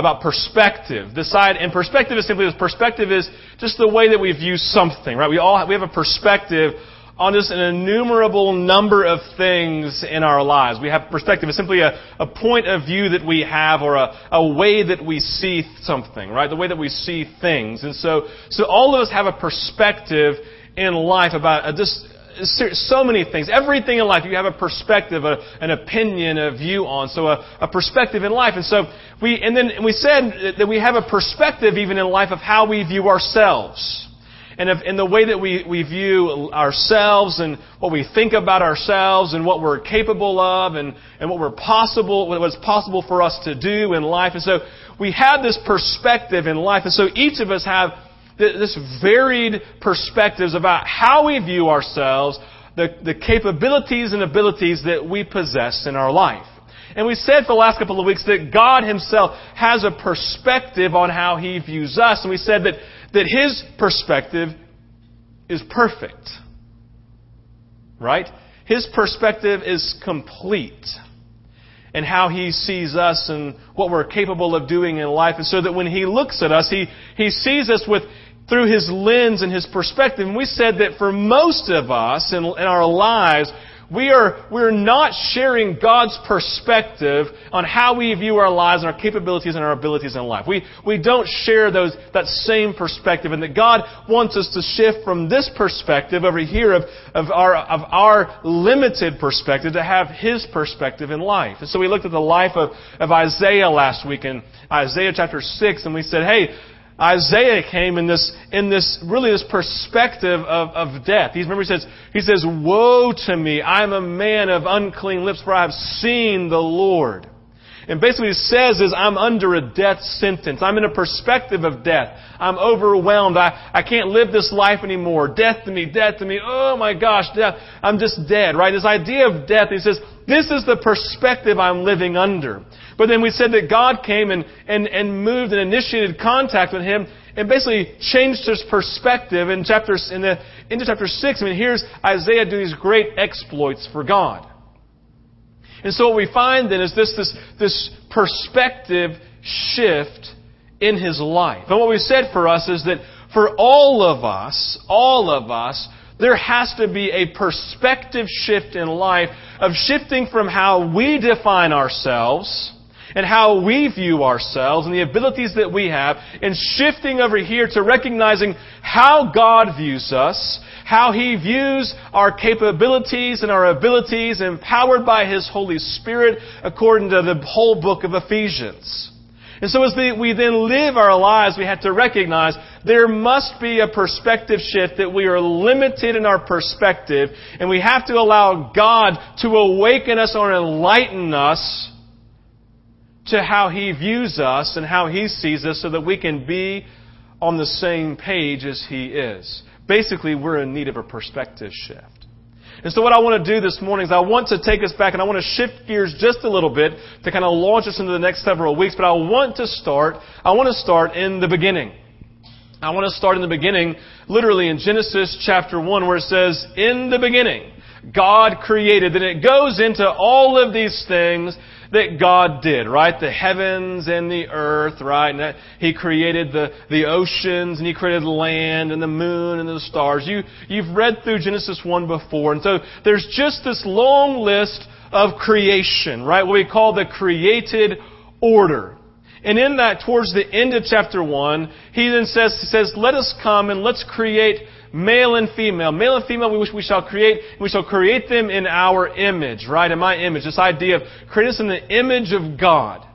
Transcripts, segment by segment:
about perspective. Decide, and perspective is simply this. Perspective is just the way that we view something, right? We all have, we have a perspective on just an innumerable number of things in our lives. We have perspective. It's simply a, a point of view that we have or a, a way that we see something, right? The way that we see things. And so, so all of us have a perspective in life about a, just so many things. Everything in life, you have a perspective, a, an opinion, a view on. So a, a, perspective in life. And so we, and then we said that we have a perspective even in life of how we view ourselves. And if, in the way that we, we view ourselves and what we think about ourselves and what we're capable of and, and what we're possible, what's possible for us to do in life. And so we have this perspective in life. And so each of us have this varied perspectives about how we view ourselves, the, the capabilities and abilities that we possess in our life. And we said for the last couple of weeks that God Himself has a perspective on how He views us. And we said that, that His perspective is perfect. Right? His perspective is complete and how He sees us and what we're capable of doing in life. And so that when He looks at us, He, he sees us with, through His lens and His perspective. And we said that for most of us in, in our lives, we are, we're not sharing God's perspective on how we view our lives and our capabilities and our abilities in life. We, we don't share those, that same perspective and that God wants us to shift from this perspective over here of, of our, of our limited perspective to have His perspective in life. And so we looked at the life of, of Isaiah last week in Isaiah chapter 6 and we said, hey, Isaiah came in this, in this, really this perspective of, of death. He's, remember he says, he says, woe to me, I'm a man of unclean lips for I have seen the Lord. And basically what he says is, I'm under a death sentence. I'm in a perspective of death. I'm overwhelmed. I, I can't live this life anymore. Death to me, death to me. Oh my gosh, death. I'm just dead, right? This idea of death, he says, this is the perspective I'm living under. But then we said that God came and, and, and moved and initiated contact with him and basically changed his perspective in chapter, in the, into chapter 6. I mean, here's Isaiah do these great exploits for God. And so what we find then is this, this, this perspective shift in his life. And what we said for us is that for all of us, all of us, there has to be a perspective shift in life of shifting from how we define ourselves and how we view ourselves and the abilities that we have and shifting over here to recognizing how God views us, how He views our capabilities and our abilities empowered by His Holy Spirit according to the whole book of Ephesians. And so as we then live our lives, we have to recognize there must be a perspective shift that we are limited in our perspective and we have to allow God to awaken us or enlighten us to how He views us and how He sees us so that we can be on the same page as He is. Basically, we're in need of a perspective shift. And so what I want to do this morning is I want to take us back and I want to shift gears just a little bit to kind of launch us into the next several weeks, but I want to start, I want to start in the beginning. I want to start in the beginning, literally in Genesis chapter 1 where it says, in the beginning, God created. Then it goes into all of these things that God did, right? The heavens and the earth, right? And He created the, the oceans and He created the land and the moon and the stars. You, you've read through Genesis 1 before. And so there's just this long list of creation, right? What we call the created order. And in that, towards the end of chapter 1, he then says, he says, let us come and let's create male and female. Male and female, we, wish we shall create, we shall create them in our image, right? In my image. This idea of create us in the image of God.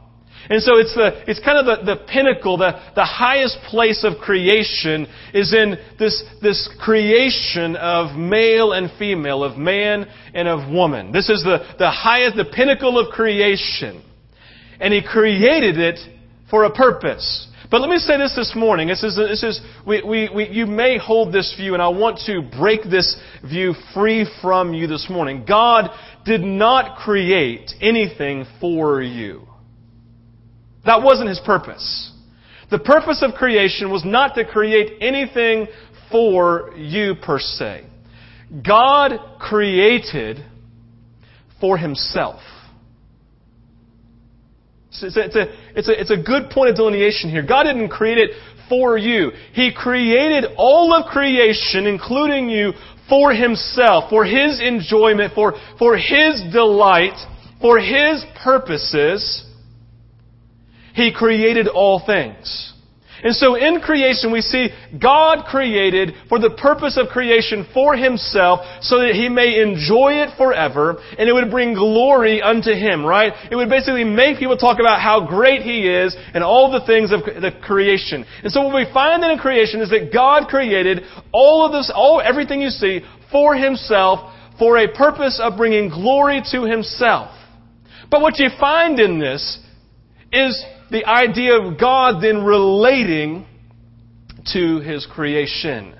And so it's the, it's kind of the, the pinnacle, the, the highest place of creation is in this, this creation of male and female, of man and of woman. This is the, the highest, the pinnacle of creation. And He created it for a purpose. But let me say this this morning. This is, this is we, we, we, you may hold this view, and I want to break this view free from you this morning. God did not create anything for you. That wasn't His purpose. The purpose of creation was not to create anything for you per se. God created for Himself. It's a, it's, a, it's, a, it's a good point of delineation here. God didn't create it for you. He created all of creation, including you, for Himself, for His enjoyment, for, for His delight, for His purposes. He created all things. And so in creation we see God created for the purpose of creation for Himself so that He may enjoy it forever and it would bring glory unto Him, right? It would basically make people talk about how great He is and all the things of the creation. And so what we find then in creation is that God created all of this, all, everything you see for Himself for a purpose of bringing glory to Himself. But what you find in this is the idea of God then relating to His creation,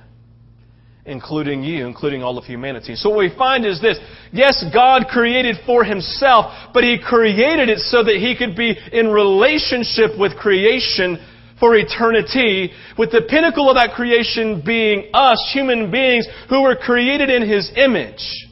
including you, including all of humanity. So what we find is this. Yes, God created for Himself, but He created it so that He could be in relationship with creation for eternity, with the pinnacle of that creation being us, human beings, who were created in His image.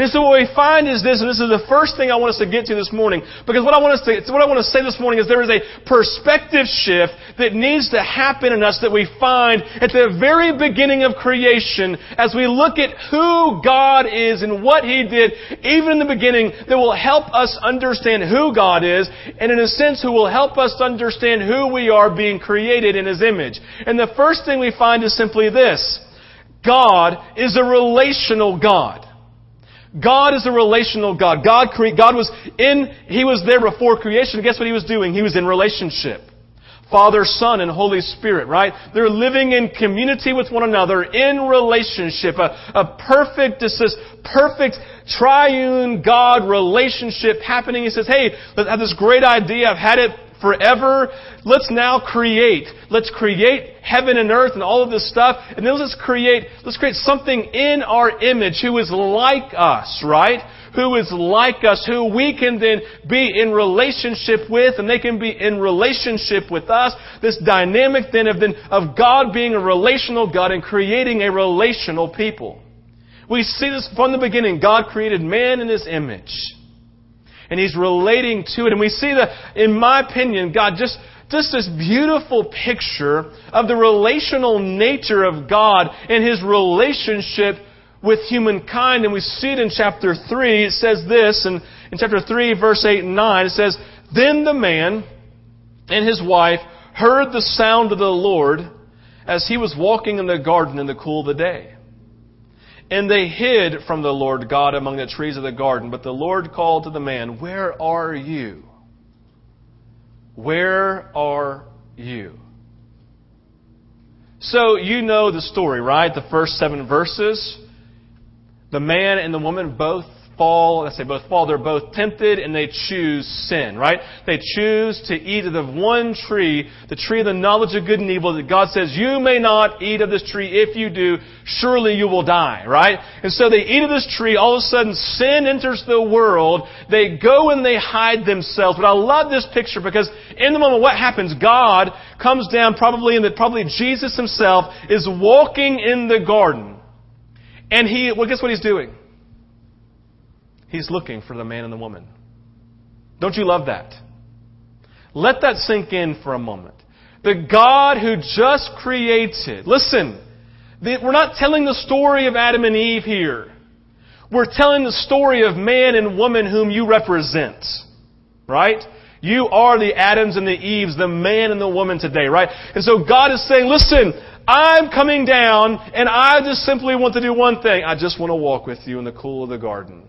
And so what we find is this, and this is the first thing I want us to get to this morning, because what I want us to, what I want to say this morning is there is a perspective shift that needs to happen in us that we find at the very beginning of creation as we look at who God is and what He did, even in the beginning, that will help us understand who God is, and in a sense, who will help us understand who we are being created in His image. And the first thing we find is simply this. God is a relational God. God is a relational God. God, God was in, He was there before creation. Guess what He was doing? He was in relationship. Father, Son, and Holy Spirit, right? They're living in community with one another, in relationship, a, a perfect, this is perfect triune God relationship happening. He says, hey, I have this great idea. I've had it forever. Let's now create. Let's create heaven and earth and all of this stuff. And then let's create, let's create something in our image who is like us, right? Who is like us, who we can then be in relationship with, and they can be in relationship with us. This dynamic then of, then of God being a relational God and creating a relational people. We see this from the beginning. God created man in His image and he's relating to it. And we see that, in my opinion, God just, just this beautiful picture of the relational nature of God and his relationship with humankind. And we see it in chapter 3. It says this, and in chapter 3, verse 8 and 9, it says, Then the man and his wife heard the sound of the Lord as he was walking in the garden in the cool of the day. And they hid from the Lord God among the trees of the garden. But the Lord called to the man, Where are you? Where are you? So you know the story, right? The first seven verses. The man and the woman both fall, I say both fall, they're both tempted and they choose sin, right? They choose to eat of the one tree, the tree of the knowledge of good and evil that God says, you may not eat of this tree. If you do, surely you will die, right? And so they eat of this tree. All of a sudden sin enters the world. They go and they hide themselves. But I love this picture because in the moment what happens? God comes down probably in the, probably Jesus himself is walking in the garden. And he, well, guess what he's doing? He's looking for the man and the woman. Don't you love that? Let that sink in for a moment. The God who just created, listen, we're not telling the story of Adam and Eve here. We're telling the story of man and woman whom you represent. Right? You are the Adams and the Eves, the man and the woman today, right? And so God is saying, listen, I'm coming down and I just simply want to do one thing. I just want to walk with you in the cool of the garden.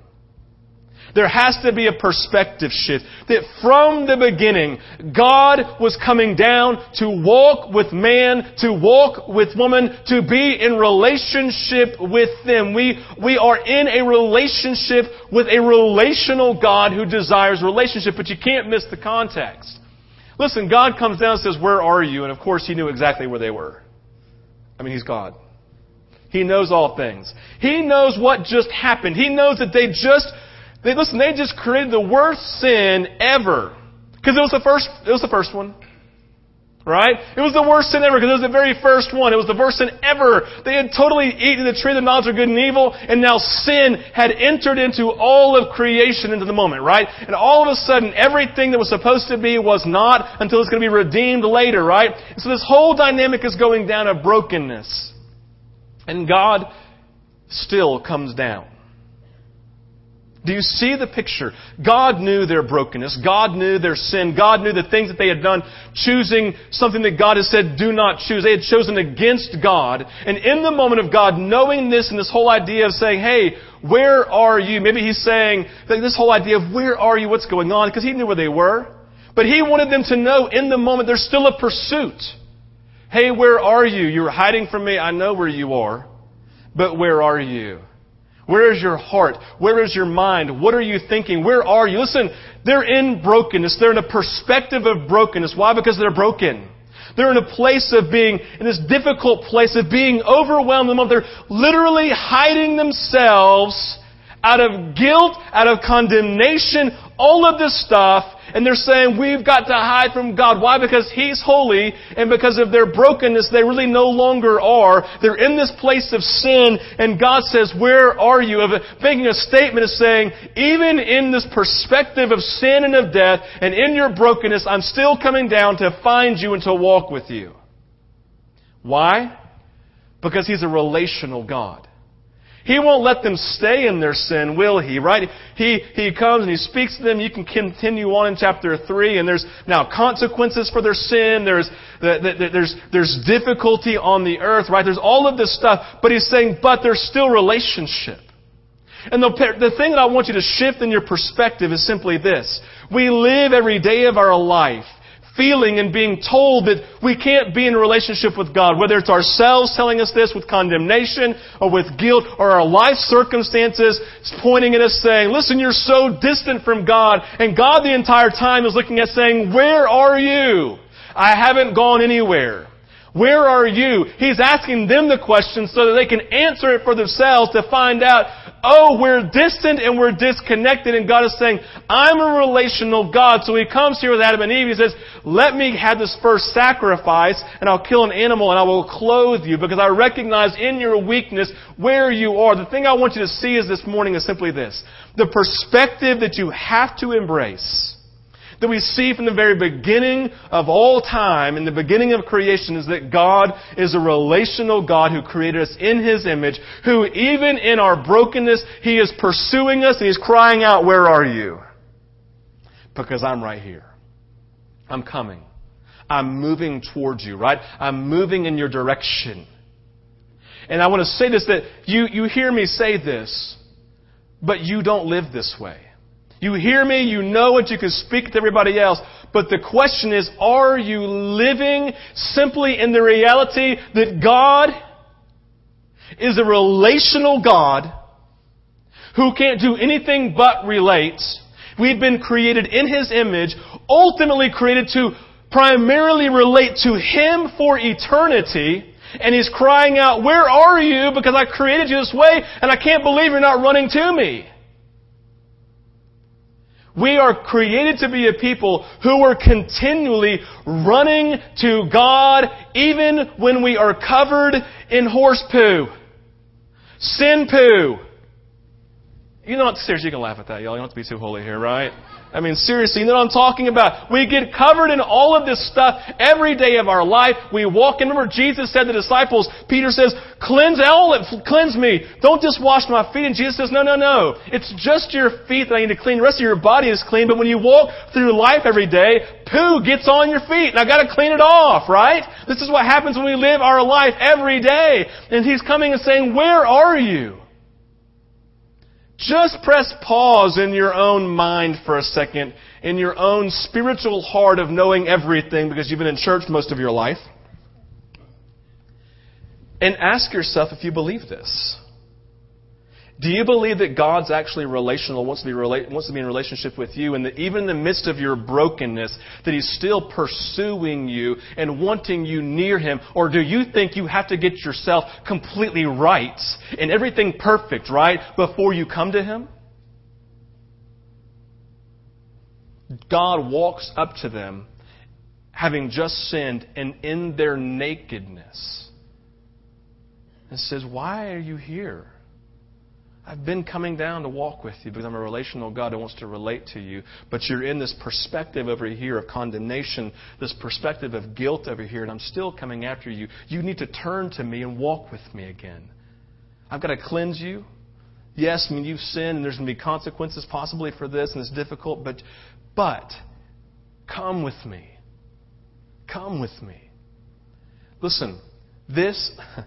There has to be a perspective shift. That from the beginning, God was coming down to walk with man, to walk with woman, to be in relationship with them. We, we are in a relationship with a relational God who desires relationship, but you can't miss the context. Listen, God comes down and says, Where are you? And of course, He knew exactly where they were. I mean, He's God. He knows all things. He knows what just happened. He knows that they just they, listen, they just created the worst sin ever. Because it was the first, it was the first one. Right? It was the worst sin ever because it was the very first one. It was the worst sin ever. They had totally eaten the tree of the knowledge of good and evil, and now sin had entered into all of creation into the moment, right? And all of a sudden, everything that was supposed to be was not until it's going to be redeemed later, right? So this whole dynamic is going down of brokenness. And God still comes down. Do you see the picture? God knew their brokenness. God knew their sin. God knew the things that they had done, choosing something that God has said, do not choose. They had chosen against God. And in the moment of God knowing this and this whole idea of saying, hey, where are you? Maybe he's saying, this whole idea of where are you? What's going on? Because he knew where they were. But he wanted them to know in the moment there's still a pursuit. Hey, where are you? You're hiding from me. I know where you are. But where are you? Where is your heart? Where is your mind? What are you thinking? Where are you? Listen, they're in brokenness. They're in a perspective of brokenness. Why? Because they're broken. They're in a place of being, in this difficult place of being overwhelmed. They're literally hiding themselves out of guilt, out of condemnation, all of this stuff, and they're saying we've got to hide from God. Why? Because He's holy, and because of their brokenness, they really no longer are. They're in this place of sin, and God says, where are you? Of making a statement of saying, even in this perspective of sin and of death, and in your brokenness, I'm still coming down to find you and to walk with you. Why? Because He's a relational God. He won't let them stay in their sin, will he? Right? He, he comes and he speaks to them. You can continue on in chapter 3 and there's now consequences for their sin. There's, there's, there's difficulty on the earth, right? There's all of this stuff. But he's saying, but there's still relationship. And the, the thing that I want you to shift in your perspective is simply this. We live every day of our life feeling and being told that we can't be in a relationship with God, whether it's ourselves telling us this with condemnation or with guilt or our life circumstances pointing at us saying, listen, you're so distant from God. And God the entire time is looking at saying, where are you? I haven't gone anywhere. Where are you? He's asking them the question so that they can answer it for themselves to find out, oh, we're distant and we're disconnected. And God is saying, I'm a relational God. So He comes here with Adam and Eve. He says, let me have this first sacrifice and I'll kill an animal and I will clothe you because I recognize in your weakness where you are. The thing I want you to see is this morning is simply this. The perspective that you have to embrace that we see from the very beginning of all time, in the beginning of creation, is that God is a relational God who created us in His image, who even in our brokenness, He is pursuing us and He's crying out, where are you? Because I'm right here. I'm coming. I'm moving towards you, right? I'm moving in your direction. And I want to say this that you, you hear me say this, but you don't live this way. You hear me, you know it, you can speak to everybody else. But the question is, are you living simply in the reality that God is a relational God who can't do anything but relate? We've been created in His image, ultimately created to primarily relate to Him for eternity. And He's crying out, where are you? Because I created you this way and I can't believe you're not running to me. We are created to be a people who are continually running to God even when we are covered in horse poo, sin poo. You know? Seriously, you can laugh at that, y'all. You don't have to be too holy here, right? I mean, seriously, you know what I'm talking about? We get covered in all of this stuff every day of our life. We walk in. Remember, Jesus said to the disciples, Peter says, cleanse all, cleanse me. Don't just wash my feet. And Jesus says, no, no, no. It's just your feet that I need to clean. The rest of your body is clean. But when you walk through life every day, poo gets on your feet. And I gotta clean it off, right? This is what happens when we live our life every day. And He's coming and saying, where are you? Just press pause in your own mind for a second, in your own spiritual heart of knowing everything because you've been in church most of your life. And ask yourself if you believe this. Do you believe that God's actually relational, wants to be, rela- wants to be in relationship with you, and that even in the midst of your brokenness, that He's still pursuing you and wanting you near Him? Or do you think you have to get yourself completely right and everything perfect, right, before you come to Him? God walks up to them having just sinned and in their nakedness. And says, Why are you here? I've been coming down to walk with you because I'm a relational God who wants to relate to you. But you're in this perspective over here of condemnation, this perspective of guilt over here, and I'm still coming after you. You need to turn to me and walk with me again. I've got to cleanse you. Yes, I mean you've sinned and there's going to be consequences possibly for this and it's difficult, but but come with me. Come with me. Listen, this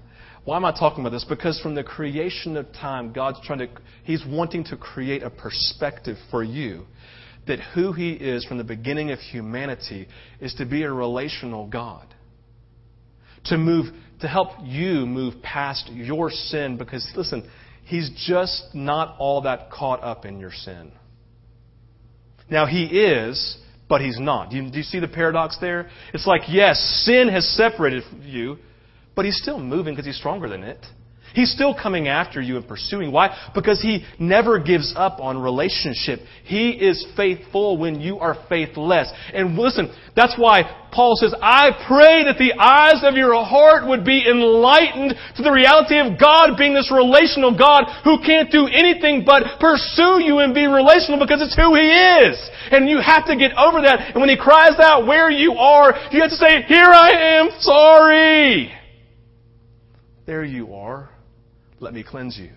why am I talking about this? Because from the creation of time, God's trying to He's wanting to create a perspective for you that who He is from the beginning of humanity is to be a relational God. To move to help you move past your sin because listen, He's just not all that caught up in your sin. Now, He is, but He's not. Do you, do you see the paradox there? It's like, yes, sin has separated you, but He's still moving because He's stronger than it. He's still coming after you and pursuing. Why? Because He never gives up on relationship. He is faithful when you are faithless. And listen, that's why Paul says, I pray that the eyes of your heart would be enlightened to the reality of God being this relational God who can't do anything but pursue you and be relational because it's who He is. And you have to get over that. And when He cries out where you are, you have to say, Here I am, sorry. There you are. Let me cleanse you.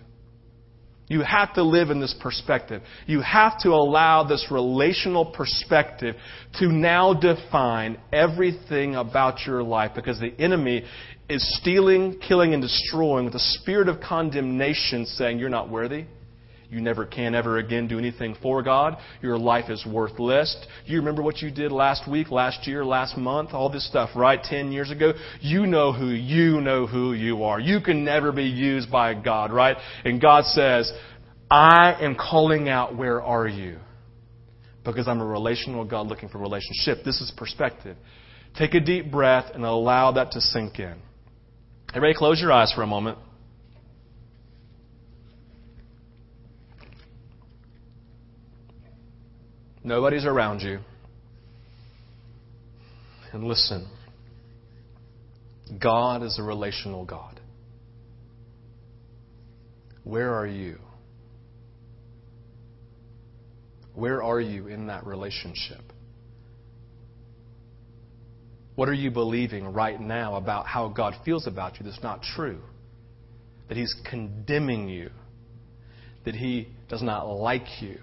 You have to live in this perspective. You have to allow this relational perspective to now define everything about your life because the enemy is stealing, killing, and destroying with a spirit of condemnation saying, You're not worthy. You never can ever again do anything for God. Your life is worthless. You remember what you did last week, last year, last month? All this stuff, right? Ten years ago? You know who you know who you are. You can never be used by God, right? And God says, I am calling out, where are you? Because I'm a relational God looking for relationship. This is perspective. Take a deep breath and allow that to sink in. Everybody close your eyes for a moment. Nobody's around you. And listen, God is a relational God. Where are you? Where are you in that relationship? What are you believing right now about how God feels about you that's not true? That He's condemning you, that He does not like you,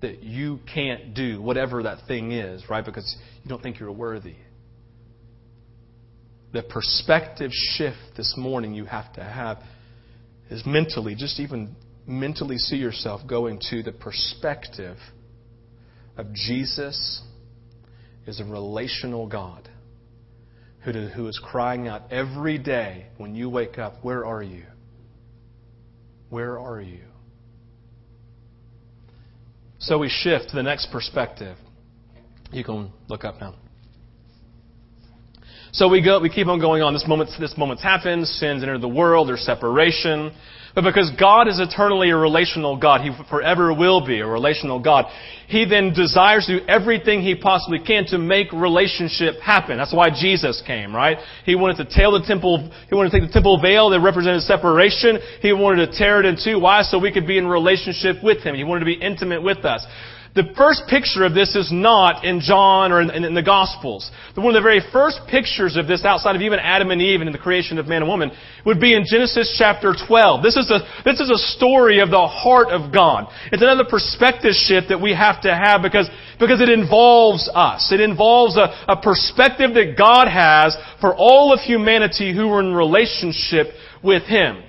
that you can't do whatever that thing is, right? Because you don't think you're worthy. The perspective shift this morning you have to have is mentally, just even mentally see yourself going to the perspective of Jesus is a relational God who, who is crying out every day when you wake up, Where are you? Where are you? So we shift to the next perspective. You can look up now. So we go, we keep on going on. This moment, this moment's happened. Sins enter the world. There's separation. But because God is eternally a relational God, He forever will be a relational God, He then desires to do everything He possibly can to make relationship happen. That's why Jesus came, right? He wanted to tear the temple, He wanted to take the temple veil that represented separation. He wanted to tear it in two. Why? So we could be in relationship with Him. He wanted to be intimate with us. The first picture of this is not in John or in, in, the Gospels. One of the very first pictures of this outside of even Adam and Eve and in the creation of man and woman would be in Genesis chapter 12. This is a, this is a story of the heart of God. It's another perspective shift that we have to have because, because it involves us. It involves a, a perspective that God has for all of humanity who are in relationship with Him.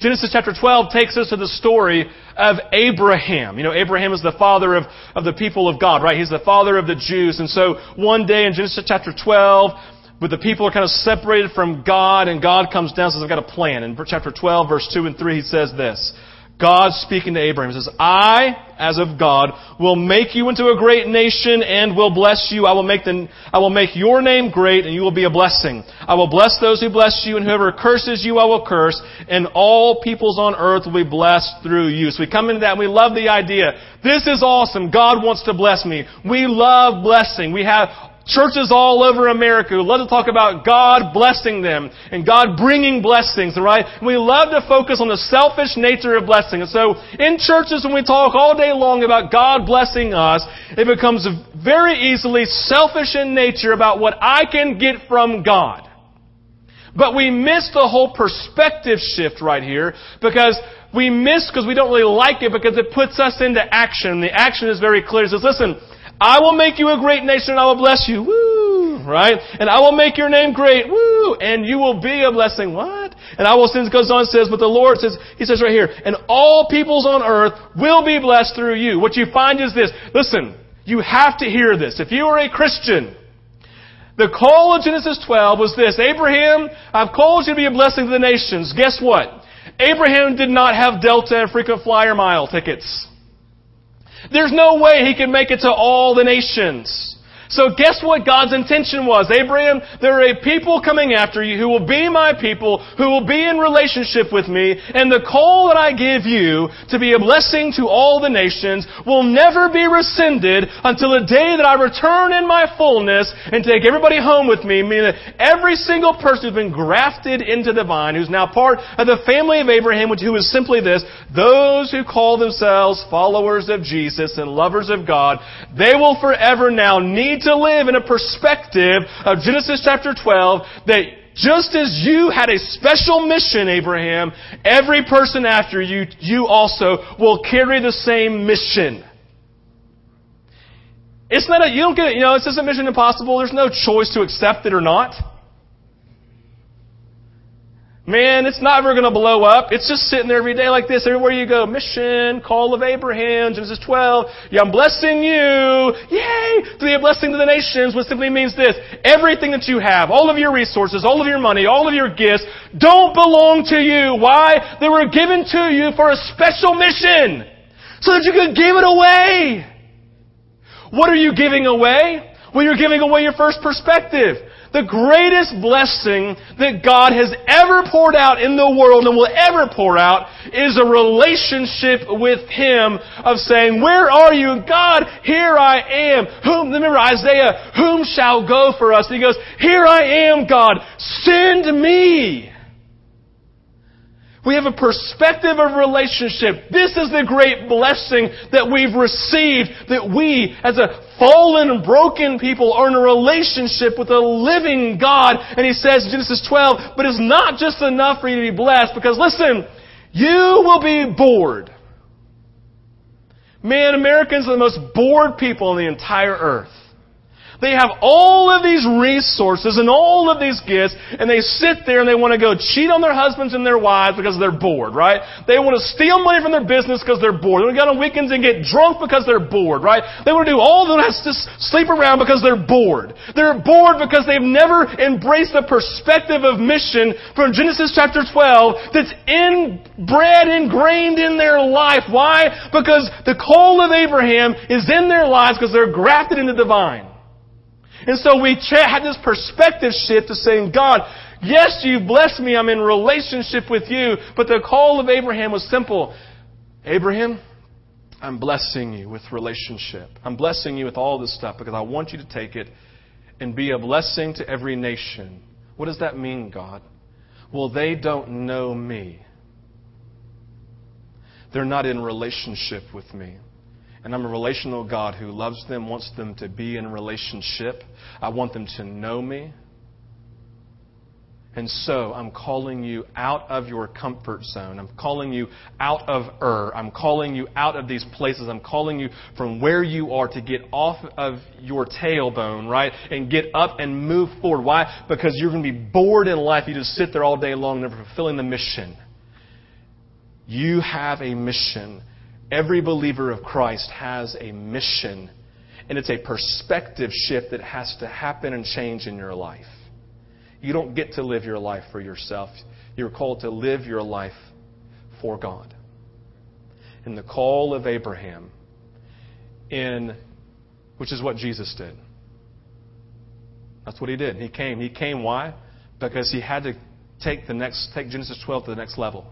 Genesis chapter 12 takes us to the story of Abraham. You know, Abraham is the father of, of the people of God, right? He's the father of the Jews. And so one day in Genesis chapter 12, but the people are kind of separated from God, and God comes down and says, I've got a plan. In chapter 12, verse 2 and 3, he says this. God speaking to Abraham says, I, as of God, will make you into a great nation and will bless you. I will make the, I will make your name great and you will be a blessing. I will bless those who bless you and whoever curses you I will curse and all peoples on earth will be blessed through you. So we come into that and we love the idea. This is awesome. God wants to bless me. We love blessing. We have churches all over America who love to talk about God blessing them and God bringing blessings, right? We love to focus on the selfish nature of blessing. And so in churches when we talk all day long about God blessing us, it becomes very easily selfish in nature about what I can get from God. But we miss the whole perspective shift right here because we miss because we don't really like it because it puts us into action. The action is very clear. It says, listen, I will make you a great nation and I will bless you. Woo! Right? And I will make your name great. Woo! And you will be a blessing. What? And I will, since goes on says, but the Lord says, He says right here, and all peoples on earth will be blessed through you. What you find is this. Listen, you have to hear this. If you are a Christian, the call of Genesis 12 was this, Abraham, I've called you to be a blessing to the nations. Guess what? Abraham did not have Delta and frequent flyer mile tickets. There's no way he can make it to all the nations. So guess what God's intention was? Abraham, there are a people coming after you who will be my people, who will be in relationship with me, and the call that I give you to be a blessing to all the nations will never be rescinded until the day that I return in my fullness and take everybody home with me, meaning that every single person who's been grafted into the vine, who's now part of the family of Abraham, which who is simply this, those who call themselves followers of Jesus and lovers of God, they will forever now need need to live in a perspective of Genesis chapter 12 that just as you had a special mission, Abraham, every person after you, you also will carry the same mission. It's not a, you don't get it, you know, it's just a mission impossible. There's no choice to accept it or not. Man, it's not ever going to blow up. It's just sitting there every day like this. Everywhere you go, mission, call of Abraham, Genesis 12. Yeah, I'm blessing you. Yay! To be a blessing to the nations, which simply means this. Everything that you have, all of your resources, all of your money, all of your gifts, don't belong to you. Why? They were given to you for a special mission. So that you could give it away. What are you giving away? Well, you're giving away your first perspective. The greatest blessing that God has ever poured out in the world and will ever pour out is a relationship with Him of saying, Where are you? God, here I am. Whom, remember Isaiah, whom shall go for us? And he goes, Here I am, God. Send me. We have a perspective of relationship. This is the great blessing that we've received, that we, as a fallen, and broken people, are in a relationship with a living God. And he says, Genesis 12, but it's not just enough for you to be blessed, because listen, you will be bored. Man, Americans are the most bored people on the entire earth. They have all of these resources and all of these gifts, and they sit there and they want to go cheat on their husbands and their wives because they're bored, right? They want to steal money from their business because they're bored. They want to go on weekends and get drunk because they're bored, right? They want to do all of them to sleep around because they're bored. They're bored because they've never embraced the perspective of mission from Genesis chapter 12 that's inbred, ingrained in their life. Why? Because the call of Abraham is in their lives because they're grafted into the vine. And so we had this perspective shift to saying, God, yes, you blessed me. I'm in relationship with you. But the call of Abraham was simple. Abraham, I'm blessing you with relationship. I'm blessing you with all this stuff because I want you to take it and be a blessing to every nation. What does that mean, God? Well, they don't know me. They're not in relationship with me. And I'm a relational God who loves them, wants them to be in relationship. I want them to know me. And so I'm calling you out of your comfort zone. I'm calling you out of Ur. I'm calling you out of these places. I'm calling you from where you are to get off of your tailbone, right? And get up and move forward. Why? Because you're going to be bored in life. You just sit there all day long, never fulfilling the mission. You have a mission. Every believer of Christ has a mission, and it's a perspective shift that has to happen and change in your life. You don't get to live your life for yourself. You're called to live your life for God. And the call of Abraham in which is what Jesus did. That's what he did. He came. He came why? Because he had to take the next take Genesis 12 to the next level.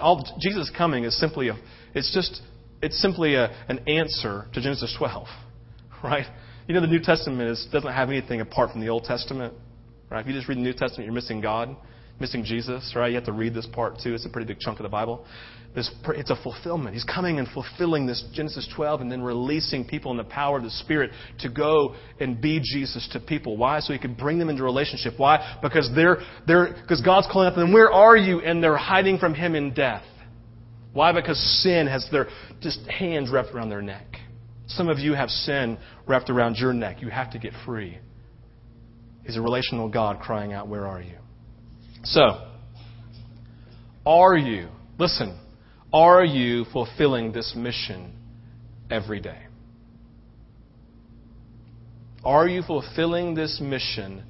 All, Jesus coming is simply a, it's just, it's simply a, an answer to Genesis 12, right? You know, the New Testament is, doesn't have anything apart from the Old Testament. Right? If you just read the New Testament, you're missing God, missing Jesus. Right? You have to read this part too. It's a pretty big chunk of the Bible. This, it's a fulfillment. He's coming and fulfilling this Genesis 12 and then releasing people in the power of the Spirit to go and be Jesus to people. Why? So he can bring them into relationship. Why? Because they're, they're, because God's calling to them, where are you? And they're hiding from Him in death. Why? Because sin has their just hands wrapped around their neck. Some of you have sin wrapped around your neck. You have to get free. He's a relational God crying out, Where are you? So, are you, listen, are you fulfilling this mission every day? Are you fulfilling this mission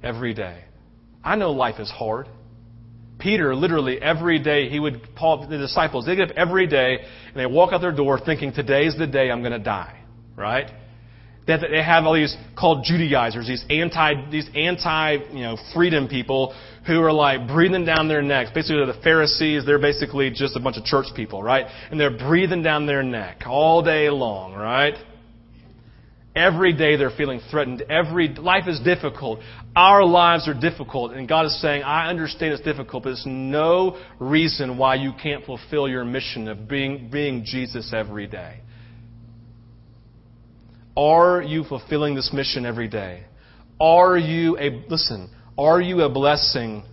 every day? I know life is hard. Peter, literally every day, he would, Paul, the disciples, they get up every day and they walk out their door thinking, today's the day I'm going to die. Right? That they have all these called Judaizers, these anti, these anti, you know, freedom people who are like breathing down their necks. Basically, they're the Pharisees. They're basically just a bunch of church people, right? And they're breathing down their neck all day long, right? Every day they're feeling threatened. Every life is difficult. Our lives are difficult, and God is saying, "I understand it's difficult, but it's no reason why you can't fulfill your mission of being being Jesus every day." Are you fulfilling this mission every day? Are you a, listen, are you a blessing?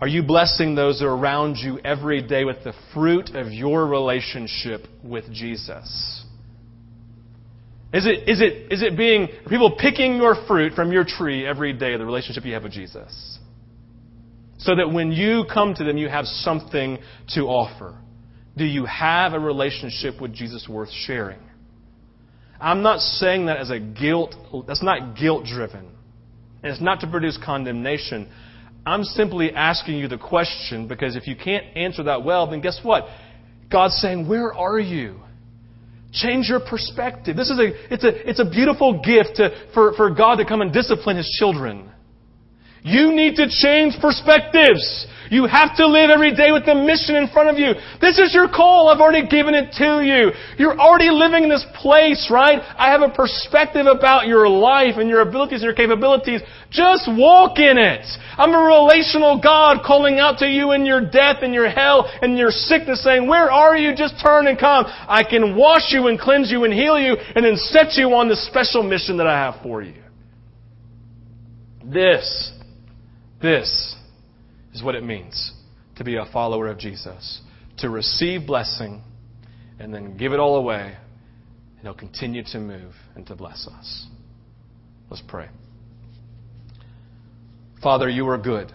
Are you blessing those around you every day with the fruit of your relationship with Jesus? Is it, is it, is it being, people picking your fruit from your tree every day, the relationship you have with Jesus? So that when you come to them, you have something to offer. Do you have a relationship with Jesus worth sharing? I'm not saying that as a guilt, that's not guilt driven. And it's not to produce condemnation. I'm simply asking you the question because if you can't answer that well, then guess what? God's saying, Where are you? Change your perspective. This is a, it's a, it's a beautiful gift to, for, for God to come and discipline His children. You need to change perspectives. You have to live every day with the mission in front of you. This is your call. I've already given it to you. You're already living in this place, right? I have a perspective about your life and your abilities and your capabilities. Just walk in it. I'm a relational God calling out to you in your death and your hell and your sickness saying, where are you? Just turn and come. I can wash you and cleanse you and heal you and then set you on the special mission that I have for you. This, this is what it means to be a follower of Jesus. To receive blessing and then give it all away, and He'll continue to move and to bless us. Let's pray. Father, you are good.